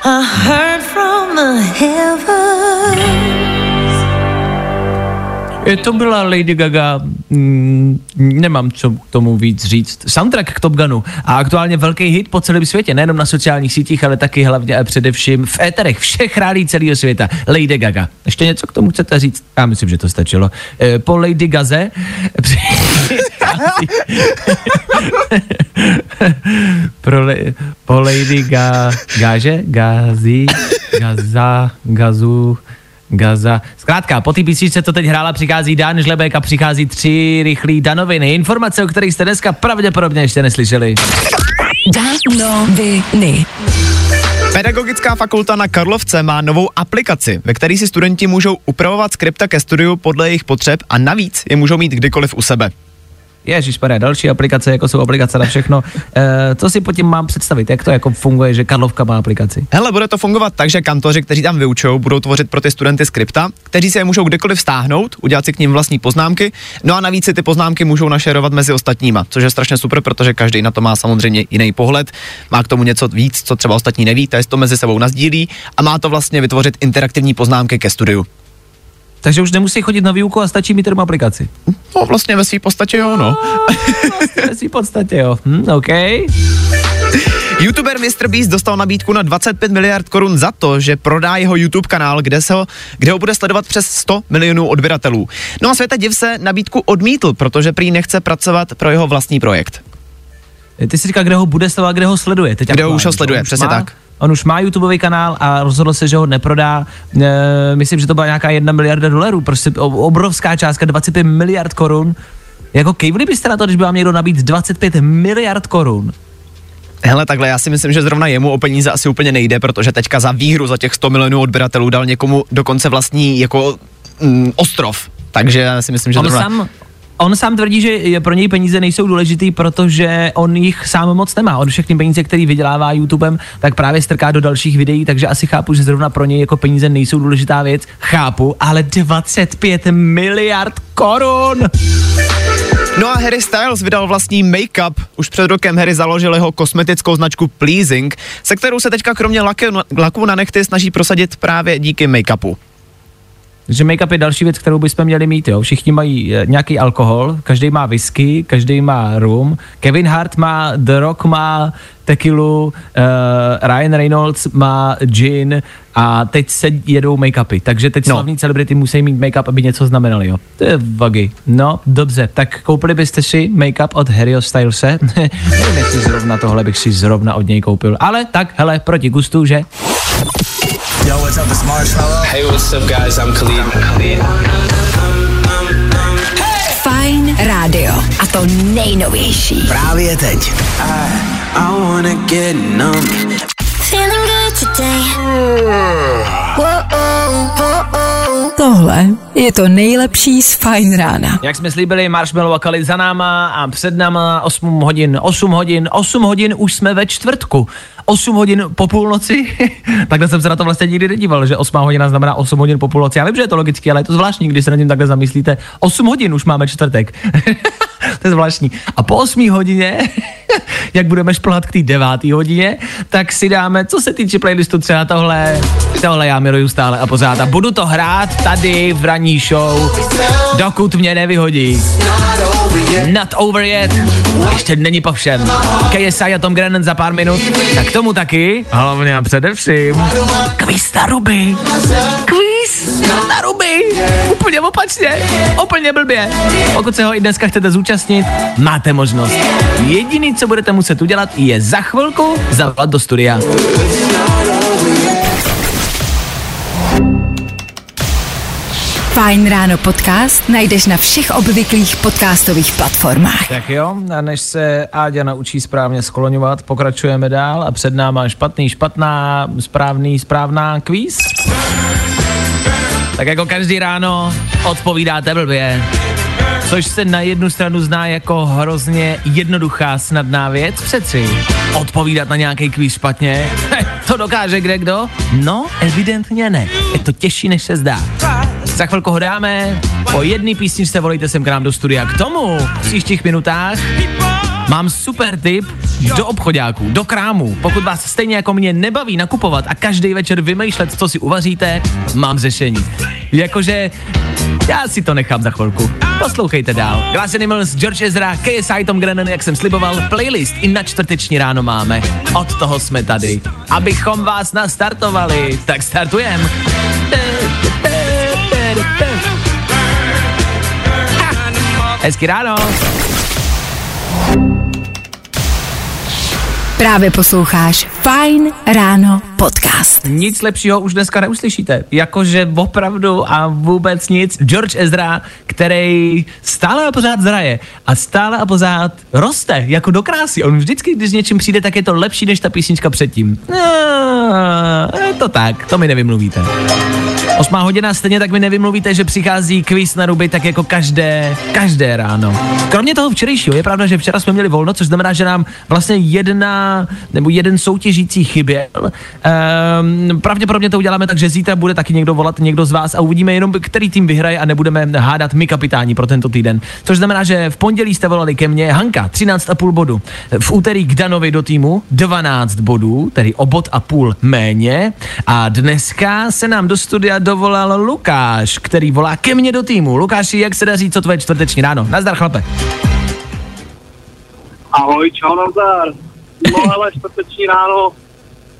G: I heard from the heavens.
A: Je to byla Lady Gaga, mm, nemám co k tomu víc říct. Soundtrack k Top Gunu a aktuálně velký hit po celém světě, nejenom na sociálních sítích, ale taky hlavně a především v éterech všech rádí celého světa. Lady Gaga. Ještě něco k tomu chcete říct? Já myslím, že to stačilo. E, po Lady Gaze Pro le, po Lady Ga, Gaže, Gazi, Gaza, Gazu, Gaza. Zkrátka, po té písničce, co teď hrála, přichází Dan Žlebek a přichází tři rychlý danoviny. Informace, o kterých jste dneska pravděpodobně ještě neslyšeli.
B: Danoviny.
C: Pedagogická fakulta na Karlovce má novou aplikaci, ve které si studenti můžou upravovat skripta ke studiu podle jejich potřeb a navíc je můžou mít kdykoliv u sebe.
A: Ježíš, další aplikace, jako jsou aplikace na všechno. E, co si pod tím mám představit? Jak to jako funguje, že Karlovka má aplikaci?
C: Hele, bude to fungovat tak, že kantoři, kteří tam vyučou, budou tvořit pro ty studenty skripta, kteří si je můžou kdykoliv stáhnout, udělat si k ním vlastní poznámky, no a navíc si ty poznámky můžou našerovat mezi ostatníma, což je strašně super, protože každý na to má samozřejmě jiný pohled, má k tomu něco víc, co třeba ostatní neví, takže to mezi sebou nazdílí a má to vlastně vytvořit interaktivní poznámky ke studiu.
A: Takže už nemusí chodit na výuku a stačí mít jenom aplikaci.
C: No vlastně ve své podstatě jo, no.
A: Ve svý podstatě, jo. Hm, OK.
C: YouTuber Mr. Beast dostal nabídku na 25 miliard korun za to, že prodá jeho YouTube kanál, kde, se ho, kde ho bude sledovat přes 100 milionů odběratelů. No a Světa Div se nabídku odmítl, protože prý nechce pracovat pro jeho vlastní projekt.
A: Ty si říkal, kde ho bude sledovat, kde ho sleduje. Teď
C: Kde ho už ho sleduje, přesně
A: má,
C: tak.
A: On už má YouTubeový kanál a rozhodl se, že ho neprodá. E, myslím, že to byla nějaká jedna miliarda dolarů, prostě obrovská částka, 25 miliard korun. Jako kejvli byste na to, když by vám někdo nabít 25 miliard korun?
C: Hele, takhle, já si myslím, že zrovna jemu o peníze asi úplně nejde, protože teďka za výhru za těch 100 milionů odběratelů dal někomu dokonce vlastní jako mm, ostrov. Takže já si myslím, že
A: On
C: zrovna...
A: sám, on sám tvrdí, že pro něj peníze nejsou důležitý, protože on jich sám moc nemá. On všechny peníze, které vydělává YouTubem, tak právě strká do dalších videí, takže asi chápu, že zrovna pro něj jako peníze nejsou důležitá věc. Chápu, ale 25 miliard korun!
C: No a Harry Styles vydal vlastní make-up. Už před rokem Harry založil jeho kosmetickou značku Pleasing, se kterou se teďka kromě laku na nechty snaží prosadit právě díky make-upu.
A: Že make-up je další věc, kterou bychom měli mít, jo. Všichni mají eh, nějaký alkohol, každý má whisky, každý má rum. Kevin Hart má, The Rock má tequilu, uh, Ryan Reynolds má gin a teď se jedou make-upy. Takže teď
C: No.
A: slavní celebrity musí mít make-up, aby něco znamenali, jo. To je vagy. No, dobře, tak koupili byste si make-up od Harryho Stylese? Jestli zrovna tohle bych si zrovna od něj koupil. Ale tak, hele, proti gustu, že?
H: Yo, what's up? It's Marshmallow.
I: Hey, what's up, guys? I'm Khalid.
B: Fajn rádio. A to nejnovější.
D: Právě teď.
H: I wanna get numb.
B: Tohle je to nejlepší z Fajn rána.
A: Jak jsme slíbili, Marshmallow a Khalid za náma a před náma 8 hodin, 8 hodin, 8 hodin už jsme ve čtvrtku. 8 hodin po půlnoci, takhle jsem se na to vlastně nikdy nedíval, že 8 hodina znamená 8 hodin po půlnoci. Já vím, že je to logické, ale je to zvláštní, když se na tím takhle zamyslíte. 8 hodin už máme čtvrtek. to je zvláštní. A po 8 hodině, jak budeme šplhat k té 9 hodině, tak si dáme, co se týče playlistu, třeba tohle, tohle já miluju stále a pořád. A budu to hrát tady v ranní show, dokud mě nevyhodí. Not over yet. Ještě není po všem. KSI a Tom Grennan za pár minut. Tak tomu taky, hlavně a především, kvíz na ruby. Kvíz na ruby. Úplně opačně. Úplně blbě. Pokud se ho i dneska chcete zúčastnit, máte možnost. Jediný, co budete muset udělat, je za chvilku zavolat do studia.
B: Fajn ráno podcast najdeš na všech obvyklých podcastových platformách.
A: Tak jo, a než se Áďa naučí správně skloňovat, pokračujeme dál a před náma špatný, špatná, správný, správná kvíz. Tak jako každý ráno odpovídáte blbě. Což se na jednu stranu zná jako hrozně jednoduchá, snadná věc přeci. Odpovídat na nějaký kvíz špatně, to dokáže kde kdo? No, evidentně ne. Je to těžší, než se zdá. Za chvilku ho dáme, po jedné písničce volejte sem k nám do studia. K tomu v příštích minutách Mám super tip do obchodáků, do krámů. Pokud vás stejně jako mě nebaví nakupovat a každý večer vymýšlet, co si uvaříte, mám řešení. Jakože já si to nechám za chvilku. Poslouchejte dál. Glass Animals, George Ezra, KSI Tom Grennan, jak jsem sliboval, playlist i na čtvrteční ráno máme. Od toho jsme tady. Abychom vás nastartovali, tak startujeme. Hezky ráno.
B: Právě posloucháš Fajn ráno podcast.
A: Nic lepšího už dneska neuslyšíte. Jakože opravdu a vůbec nic. George Ezra, který stále a pořád zraje a stále a pořád roste, jako do krásy. On vždycky, když s něčím přijde, tak je to lepší než ta písnička předtím. No, je to tak, to mi nevymluvíte. Osmá hodina stejně tak mi nevymluvíte, že přichází kvíz na ruby tak jako každé, každé ráno. Kromě toho včerejšího, je pravda, že včera jsme měli volno, což znamená, že nám vlastně jedna nebo jeden soutěžící chyběl. Ehm, pravděpodobně to uděláme tak, že zítra bude taky někdo volat, někdo z vás a uvidíme jenom, který tým vyhraje a nebudeme hádat my kapitáni pro tento týden. Což znamená, že v pondělí jste volali ke mně Hanka, 13,5 bodu. V úterý k Danovi do týmu 12 bodů, tedy o bod a půl méně. A dneska se nám do studia dovolal Lukáš, který volá ke mně do týmu. Lukáši, jak se daří, co tvoje čtvrteční ráno? Nazdar, chlape.
J: Ahoj, čau, nazdar. No ale čtvrteční ráno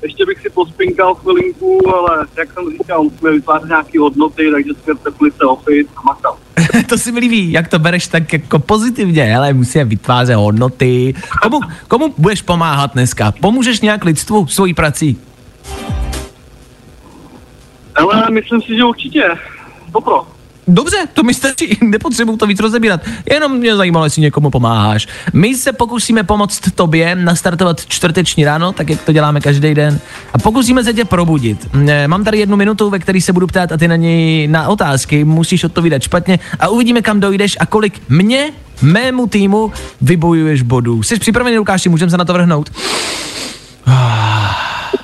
J: ještě bych si pospinkal chvilinku, ale jak jsem říkal, musíme vytvářet nějaké hodnoty, takže skrze se office a makal.
A: to si mi líbí, jak to bereš tak jako pozitivně, ale musíme vytvářet hodnoty. Komu, komu budeš pomáhat dneska? Pomůžeš nějak lidstvu svojí prací?
J: Ale myslím si, že určitě. Dobro.
A: Dobře, to mi stačí, nepotřebuji to víc rozebírat. Jenom mě zajímalo, jestli někomu pomáháš. My se pokusíme pomoct tobě nastartovat čtvrteční ráno, tak jak to děláme každý den, a pokusíme se tě probudit. Eh, Mám tady jednu minutu, ve které se budu ptát a ty na něj na otázky musíš odpovídat špatně a uvidíme, kam dojdeš a kolik mě, mému týmu, vybojuješ bodů. Jsi připravený, Lukáši, můžeme se na to vrhnout?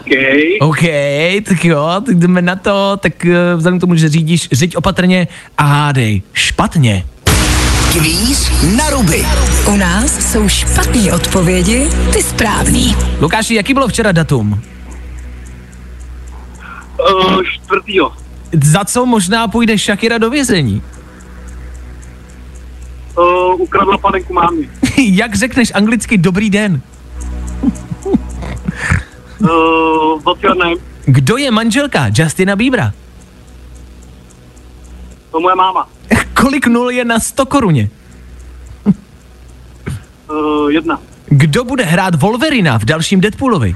J: OK.
A: OK, tak jo, tak jdeme na to, tak uh, vzhledem k tomu, že řídíš, řiď opatrně a hádej. Špatně.
D: Kvíz na ruby.
B: U nás jsou špatné odpovědi, ty správný.
A: Lukáši, jaký bylo včera datum?
J: Uh, čtvrtýho.
A: Za co možná půjde Shakira do vězení?
J: Uh, ukradla panenku mámy.
A: Jak řekneš anglicky dobrý den?
J: Uh, what's your name?
A: Kdo je manželka Justina Biebera?
J: To moje máma.
A: Kolik nul je na 100 koruně?
J: Uh, jedna.
A: Kdo bude hrát Wolverina v dalším Deadpoolovi?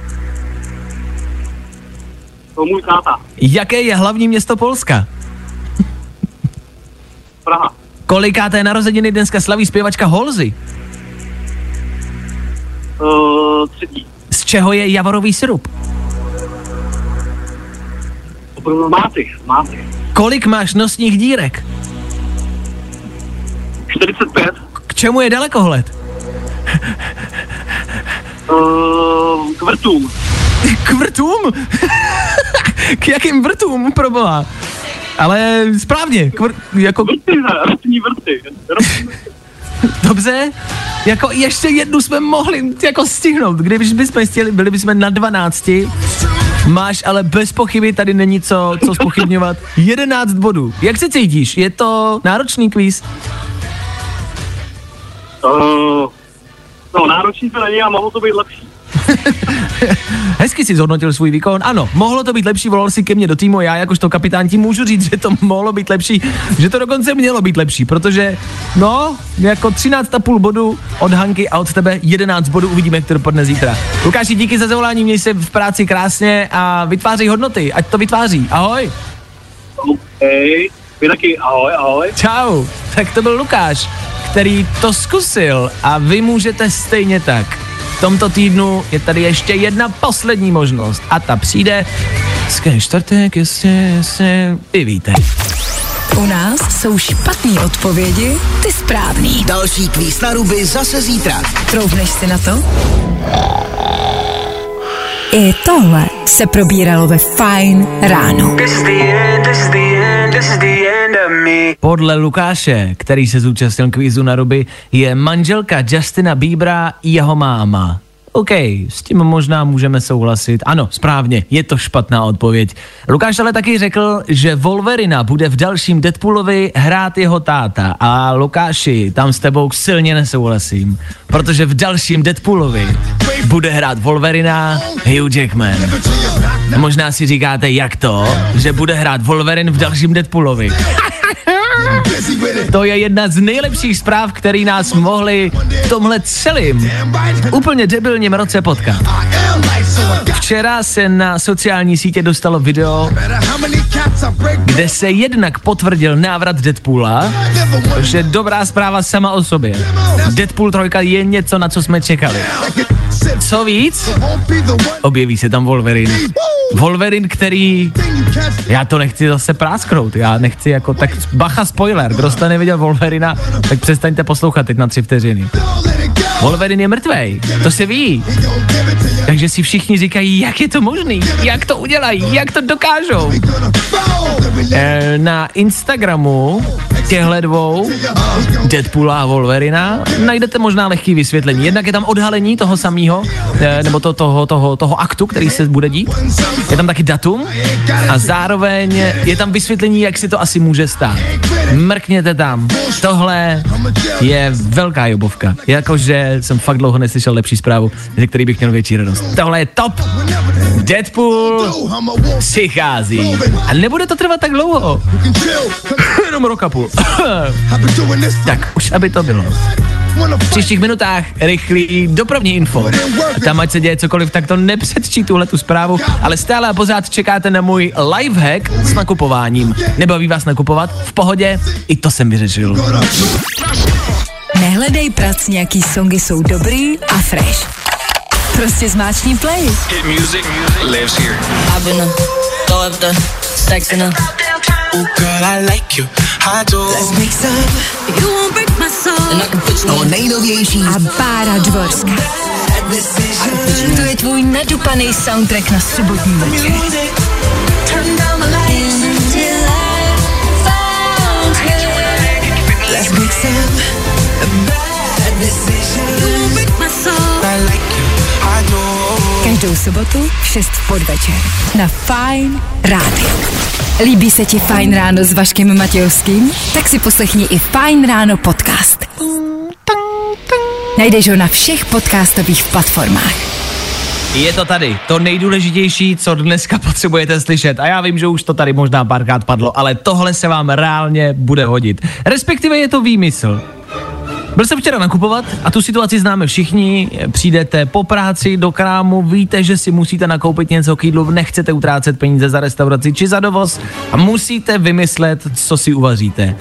J: To můj táta.
A: Jaké je hlavní město Polska?
J: Praha.
A: Kolikáté narozeniny dneska slaví zpěvačka Holzy?
J: Uh, třetí.
A: Čeho je javorový sirup?
J: Máty. Máty.
A: Kolik máš nosních dírek?
J: 45.
A: K čemu je dalekohled?
J: Uh, k vrtům.
A: K vrtům? K jakým vrtům, proboha? Ale správně, k vr- jako...
J: Vrty, ne, rostní vrty.
A: Dobře, jako ještě jednu jsme mohli jako stihnout, když bychom chtěli, byli bychom na 12. Máš ale bez pochyby, tady není co, co spochybňovat. 11 bodů. Jak se cítíš? Je to náročný kvíz?
J: Uh, no, náročný to není a mohlo to být lepší.
A: Hezky si zhodnotil svůj výkon. Ano, mohlo to být lepší, volal si ke mně do týmu já jakožto kapitán ti můžu říct, že to mohlo být lepší, že to dokonce mělo být lepší, protože no, jako 13,5 bodů od Hanky a od tebe 11 bodů uvidíme, jak to dopadne zítra. Lukáši, díky za zavolání, měj se v práci krásně a vytvářej hodnoty, ať to vytváří. Ahoj.
J: OK. Vy taky ahoj, ahoj.
A: Čau. Tak to byl Lukáš, který to zkusil a vy můžete stejně tak. V tomto týdnu je tady ještě jedna poslední možnost a ta přijde Skvělý čtvrtek, jestli, jestli, vy víte.
B: U nás jsou špatné odpovědi, ty správný.
D: Další kvíz na ruby zase zítra.
B: Troufneš si na to? I tohle se probíralo ve Fine ráno.
A: Podle Lukáše, který se zúčastnil kvízu na ruby, je manželka Justina Biebera jeho máma. OK, s tím možná můžeme souhlasit. Ano, správně, je to špatná odpověď. Lukáš ale taky řekl, že Wolverina bude v dalším Deadpoolovi hrát jeho táta. A Lukáši, tam s tebou silně nesouhlasím, protože v dalším Deadpoolovi bude hrát Wolverina Hugh Jackman. Možná si říkáte, jak to, že bude hrát Wolverine v dalším Deadpoolovi. To je jedna z nejlepších zpráv, který nás mohli v tomhle celým úplně debilním roce potkat. Včera se na sociální sítě dostalo video, kde se jednak potvrdil návrat Deadpoola, je dobrá zpráva sama o sobě. Deadpool 3 je něco, na co jsme čekali. Co víc? Objeví se tam Wolverine. Wolverine, který... Já to nechci zase prásknout, já nechci jako tak... Bacha spoiler, kdo jste neviděl Wolverina, tak přestaňte poslouchat teď na tři vteřiny. Wolverine je mrtvej, to se ví. Takže si všichni říkají, jak je to možný, jak to udělají, jak to dokážou. E, na Instagramu těchhle dvou, Deadpoola a Wolverina, najdete možná lehký vysvětlení. Jednak je tam odhalení toho samého, e, nebo to, toho, toho, toho aktu, který se bude dít. Je tam taky datum a zároveň je tam vysvětlení, jak si to asi může stát. Mrkněte tam. Tohle je velká jobovka. Jakože jsem fakt dlouho neslyšel lepší zprávu, ze který bych měl větší radost. Tohle je top! Deadpool přichází. A nebude to trvat tak dlouho. Jenom rok a půl. tak, už aby to bylo. V příštích minutách rychlý dopravní info. A tam, ať se děje cokoliv, tak to nepředčí tuhle tu zprávu, ale stále a pořád čekáte na můj lifehack s nakupováním. Nebaví vás nakupovat? V pohodě? I to jsem vyřešil.
B: Nehledej prac, nějaký songy jsou dobrý a fresh. Prostě zmáčkni play.
H: Hit music lives here.
K: I've been a throw up the sex in a Ooh, girl, I like you. I do. Let's make some. You won't break my soul. And I can put you
D: To
K: on.
D: nejnovější
B: A Bára Dvorská. To je tvůj nadupaný soundtrack na sobotní večer.
K: Let's make some
B: Každou sobotu v 6 v podvečer na Fine Rádiu. Líbí se ti Fine Ráno s Vaškem Matějovským? Tak si poslechni i Fine Ráno podcast. Najdeš ho na všech podcastových platformách.
A: Je to tady, to nejdůležitější, co dneska potřebujete slyšet. A já vím, že už to tady možná párkrát padlo, ale tohle se vám reálně bude hodit. Respektive je to výmysl. Byl jsem včera nakupovat a tu situaci známe všichni. Přijdete po práci do krámu, víte, že si musíte nakoupit něco k jídlu, nechcete utrácet peníze za restauraci či za dovoz a musíte vymyslet, co si uvaříte.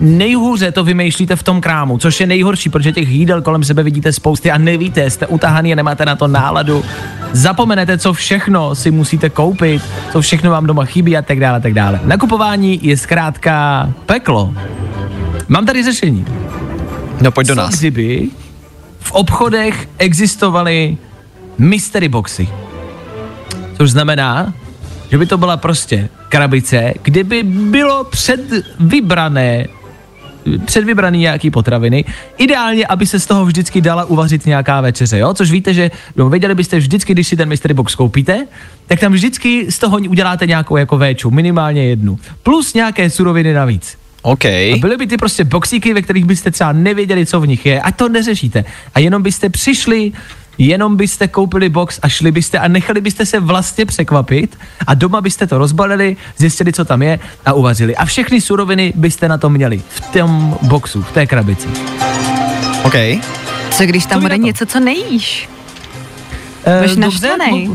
A: Nejhůře to vymýšlíte v tom krámu, což je nejhorší, protože těch jídel kolem sebe vidíte spousty a nevíte, jste utahaný a nemáte na to náladu. Zapomenete, co všechno si musíte koupit, co všechno vám doma chybí a tak dále, tak dále. Nakupování je zkrátka peklo. Mám tady řešení.
C: No pojď do nás.
A: kdyby v obchodech existovaly mystery boxy? Což znamená, že by to byla prostě krabice, kde by bylo předvybrané předvybraný nějaký potraviny. Ideálně, aby se z toho vždycky dala uvařit nějaká večeře, jo? Což víte, že no, věděli byste vždycky, když si ten mystery box koupíte, tak tam vždycky z toho uděláte nějakou jako véču, minimálně jednu. Plus nějaké suroviny navíc.
C: OK.
A: A byly by ty prostě boxíky, ve kterých byste třeba nevěděli, co v nich je, a to neřešíte. A jenom byste přišli, jenom byste koupili box a šli byste a nechali byste se vlastně překvapit a doma byste to rozbalili, zjistili, co tam je a uvařili. A všechny suroviny byste na to měli v tom boxu, v té krabici.
C: OK.
E: Co když tam bude něco, co nejíš?
A: Eh,
E: Budeš naštvanej.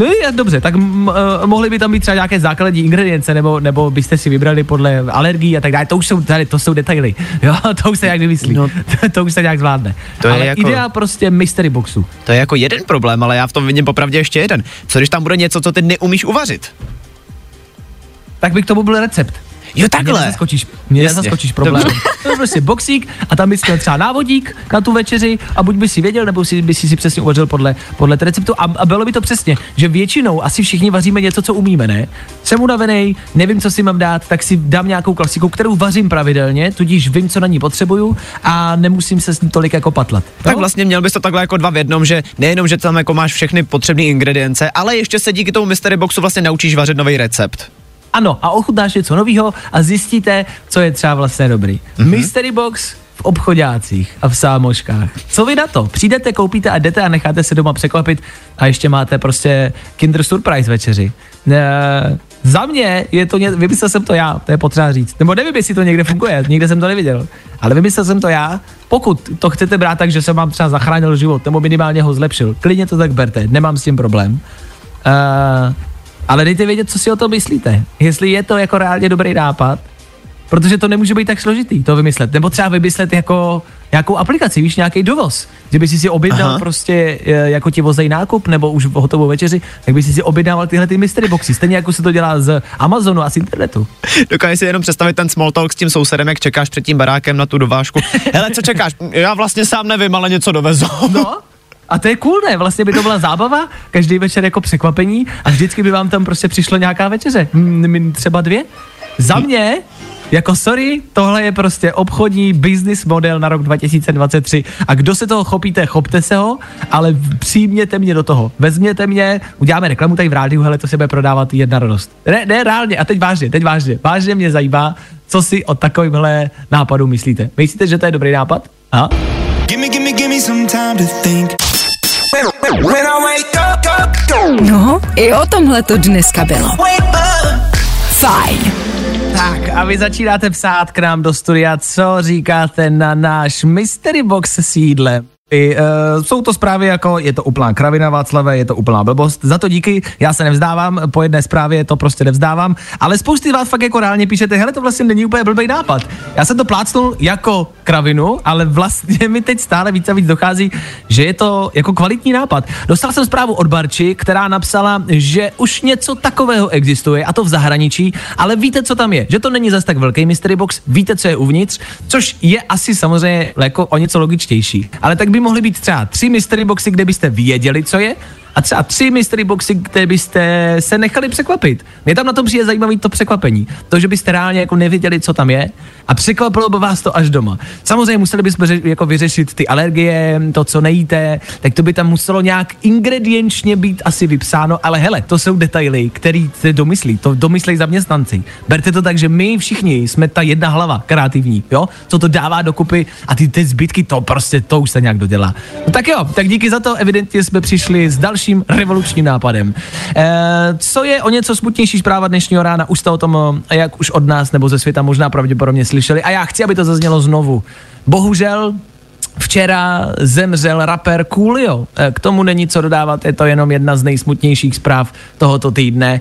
A: No je, dobře, tak m, mohly by tam být třeba nějaké základní ingredience, nebo, nebo byste si vybrali podle alergií a tak dále. To už jsou tady, to jsou detaily. Jo, to už se nějak vymyslí. No. to, to už se nějak zvládne.
C: To je
A: Ale
C: jako-
A: idea prostě mystery boxu.
C: To je jako jeden problém, ale já v tom vidím popravdě ještě jeden. Co když tam bude něco, co ty neumíš uvařit?
A: Tak by k tomu byl recept.
C: Jo,
A: Mě
C: takhle.
A: nezaskočíš, mě
C: Jasně.
A: nezaskočíš problém.
C: Dobře.
A: To je prostě boxík a tam bys měl třeba návodík na tu večeři a buď by si věděl, nebo si, by si si přesně uvařil podle, podle té receptu a, a bylo by to přesně, že většinou asi všichni vaříme něco, co umíme, ne? Jsem unavený, nevím, co si mám dát, tak si dám nějakou klasiku, kterou vařím pravidelně, tudíž vím, co na ní potřebuju a nemusím se s ní tolik jako patlat.
C: Tak
A: Jo?
C: vlastně měl bys to takhle jako dva v jednom, že nejenom, že tam jako máš všechny potřebné ingredience, ale ještě se díky tomu mystery boxu vlastně naučíš vařit nový recept.
A: Ano, a ochutnáš něco nového a zjistíte, co je třeba vlastně dobrý. Mm-hmm. Mystery box v obchodácích a v sámoškách. Co vy na to? Přijdete, koupíte a jdete a necháte se doma překvapit a ještě máte prostě Kinder Surprise večeři. E, za mě je to, ně, vymyslel jsem to já, to je potřeba říct. Nebo nevím, jestli to někde funguje, nikde jsem to neviděl. Ale vymyslel jsem to já. Pokud to chcete brát tak, že jsem vám třeba zachránil život, nebo minimálně ho zlepšil, klidně to tak berte, nemám s tím problém. E, ale dejte vědět, co si o tom myslíte. Jestli je to jako reálně dobrý nápad, protože to nemůže být tak složitý to vymyslet. Nebo třeba vymyslet jako nějakou aplikaci, víš, nějaký dovoz. Že by si si objednal
C: Aha.
A: Prostě e, jako ti vozej nákup nebo už hotovou večeři, tak by si si objednával tyhle ty mystery boxy. Stejně jako se to dělá z Amazonu a z internetu.
C: Dokážeš si jenom představit ten small talk s tím sousedem, jak čekáš před tím barákem na tu dovážku. Hele, co čekáš? Já vlastně sám nevím, ale něco dovezu.
A: No, a to je cool, ne? Vlastně by to byla zábava, každý večer jako překvapení a vždycky by vám tam prostě přišlo nějaká večeře. Hmm, třeba dvě. Za mě, jako sorry, tohle je prostě obchodní business model na rok 2023 a kdo se toho chopíte, chopte se ho, ale přijměte mě do toho. Vezměte mě, uděláme reklamu tady v rádiu, hele, to se bude prodávat jedna radost. Ne, ne, reálně, a teď vážně, teď vážně. Vážně mě zajímá, co si o takovýmhle nápadu myslíte. Myslíte, že to je dobrý nápad? Aha.
K: Gimme, gimme, gimme me some time to think.
B: No, i o tomhle to dneska bylo. Fajn.
A: Tak a vy začínáte psát k nám do studia, co říkáte na náš mystery box s jídlem. I, uh, jsou to zprávy jako je to úplná kravina Václave, je to úplná blbost. Za to díky, já se nevzdávám, po jedné zprávě to prostě nevzdávám, ale spousty vás fakt jako reálně píšete, hele to vlastně není úplně blbý nápad. Já jsem to plácnul jako kravinu, ale vlastně mi teď stále víc a víc dochází, že je to jako kvalitní nápad. Dostal jsem zprávu od Barči, která napsala, že už něco takového existuje, a to v zahraničí, ale víte, co tam je, že to není zas tak velký mystery box, víte, co je uvnitř, což je asi samozřejmě jako o něco logičtější. Ale tak by mohly být třeba tři mystery boxy, kde byste věděli, co je, a třeba tři mystery boxy, kde byste se nechali překvapit. Mě tam na tom přijde zajímavý to překvapení. To, že byste reálně jako nevěděli, co tam je a překvapilo by vás to až doma. Samozřejmě museli bychom ře- jako vyřešit ty alergie, to, co nejíte, tak to by tam muselo nějak ingredienčně být asi vypsáno, ale hele, to jsou detaily, který se domyslí, to domyslí zaměstnanci. Berte to tak, že my všichni jsme ta jedna hlava kreativní, jo, co to dává dokupy a ty, ty zbytky, to prostě, to už se nějak dodělá. No tak jo, tak díky za to, evidentně jsme přišli s dalším revolučním nápadem. E, co je o něco smutnější zpráva dnešního rána, už jste o tom, eh, jak už od nás nebo ze světa možná pravděpodobně slyšeli a já chci, aby to zaznělo znovu. Bohužel Včera zemřel rapper Coolio. Eh, K tomu není co dodávat, je to jenom jedna z nejsmutnějších zpráv tohoto týdne.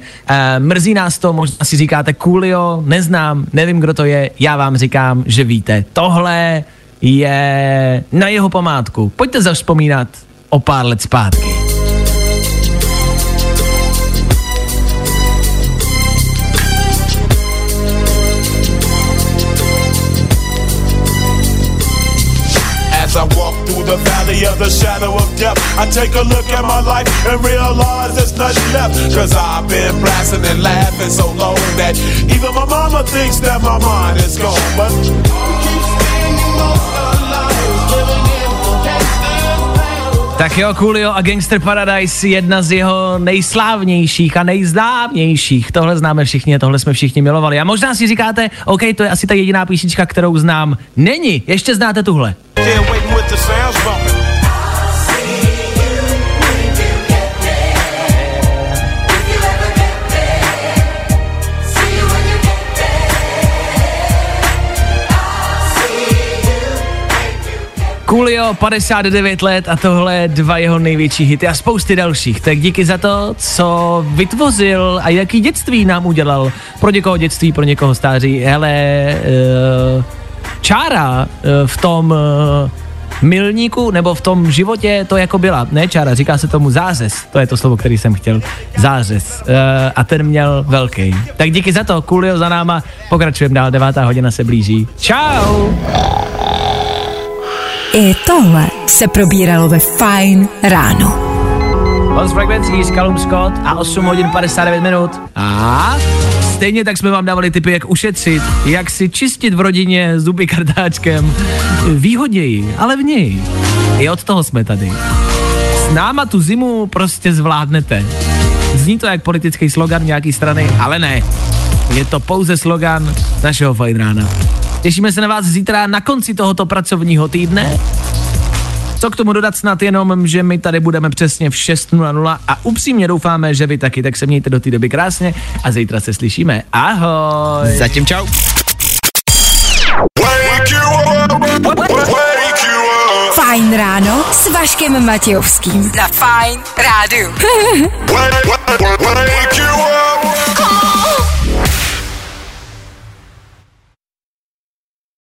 A: Mrzí nás to, možná si říkáte Coolio, neznám, nevím, kdo to je, já vám říkám, že víte. Tohle je na jeho památku. Pojďte zavzpomínat o pár let zpátky.
L: The valley of the shadow of death, I take a look at my life and realize there's nothing left. Cause I've been blasting and laughing so long that even my mama thinks that my mind is gone. But
A: Tak jo, Coolio a Gangster Paradise, jedna z jeho nejslávnějších a nejznámějších. Tohle známe všichni a tohle jsme všichni milovali. A možná si říkáte, OK, to je asi ta jediná písnička, kterou znám. Není, ještě znáte tuhle.
L: Still waiting with the sounds bumping.
A: Coolio, 59 let a tohle dva jeho největší hity a spousty dalších. Tak díky za to, co vytvořil a jaký dětství nám udělal. Pro někoho dětství, pro někoho stáří. Hele, uh, čára uh, v tom uh, milníku nebo v tom životě to jako byla. Ne čára, říká se tomu zářez. To je to slovo, který jsem chtěl. Zářez. Uh, a ten měl velký. Tak díky za to, Coolio za náma. Pokračujeme dál, devátá hodina se blíží. Ciao!
B: I tohle se probíralo ve Fine ráno.
A: Lost Frequencies, Callum Scott a 8 hodin 59 minut. A stejně tak jsme vám dávali tipy, jak ušetřit, jak si čistit v rodině zuby kartáčkem. Výhodněji, ale v něj. I od toho jsme tady. S náma tu zimu prostě zvládnete. Zní to jak politický slogan nějaký strany, ale ne. Je to pouze slogan našeho fajn rána. Těšíme se na vás zítra na konci tohoto pracovního týdne. Co k tomu dodat snad jenom, že my tady budeme přesně v 6.00 a upřímně doufáme, že vy taky, tak se mějte do té doby krásně a zítra se slyšíme. Ahoj!
C: Zatím čau.
B: Fajn ráno s Vaškem Matějovským. Na Fajn rádu.
L: wake, wake, wake you up.